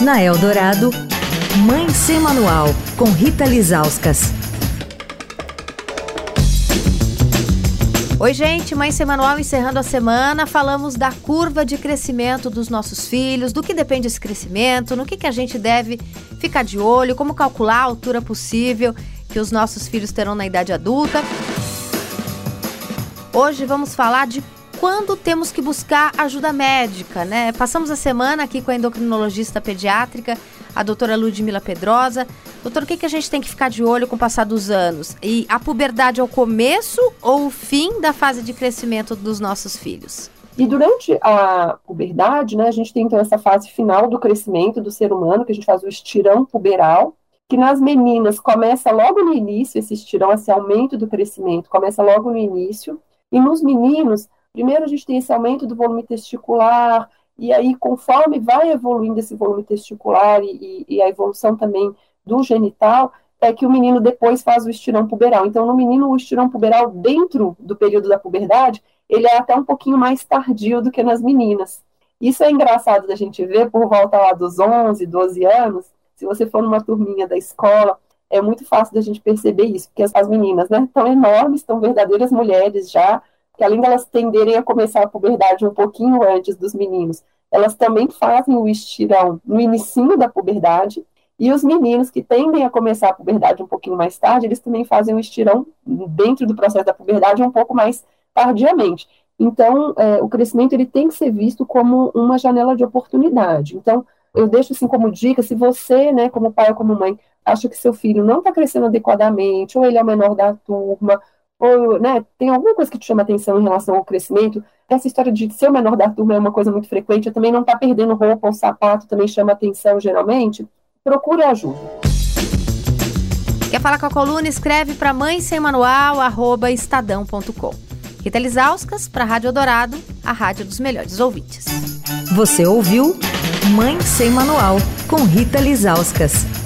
Na Eldorado, Mãe Sem Manual, com Rita Lizauskas. Oi, gente, Mãe Sem Manual encerrando a semana. Falamos da curva de crescimento dos nossos filhos, do que depende esse crescimento, no que, que a gente deve ficar de olho, como calcular a altura possível que os nossos filhos terão na idade adulta. Hoje vamos falar de quando temos que buscar ajuda médica, né? Passamos a semana aqui com a endocrinologista pediátrica, a doutora Ludmila Pedrosa. Doutor, o que, que a gente tem que ficar de olho com o passar dos anos? E a puberdade é o começo ou o fim da fase de crescimento dos nossos filhos? E durante a puberdade, né, a gente tem então essa fase final do crescimento do ser humano, que a gente faz o estirão puberal, que nas meninas começa logo no início, esse estirão, esse aumento do crescimento, começa logo no início, e nos meninos, primeiro a gente tem esse aumento do volume testicular, e aí conforme vai evoluindo esse volume testicular e, e, a evolução também do genital, é que o menino depois faz o estirão puberal. Então, no menino, o estirão puberal dentro do período da puberdade, ele é até um pouquinho mais tardio do que nas meninas. Isso é engraçado da gente ver por volta lá dos 11, 12 anos. Se você for numa turminha da escola, é muito fácil da gente perceber isso, porque as, as meninas, né, estão enormes, estão verdadeiras mulheres já, que além delas tenderem a começar a puberdade um pouquinho antes dos meninos, elas também fazem o estirão no início da puberdade, e os meninos que tendem a começar a puberdade um pouquinho mais tarde, eles também fazem o estirão dentro do processo da puberdade um pouco mais tardiamente. Então, é, o crescimento ele tem que ser visto como uma janela de oportunidade. Então, eu deixo assim como dica, se você, né, como pai ou como mãe, acha que seu filho não está crescendo adequadamente, ou ele é o menor da turma, ou né, tem alguma coisa que te chama atenção em relação ao crescimento, essa história de ser o menor da turma é uma coisa muito frequente, eu também não está perdendo roupa ou sapato, também chama atenção geralmente, procure ajuda. Quer falar com a coluna? Escreve para mãe sem manual, arroba estadão.com. Rita Lisauskas, para a Rádio Dourado, a rádio dos melhores ouvintes. Você ouviu Mãe Sem Manual, com Rita Lisauskas.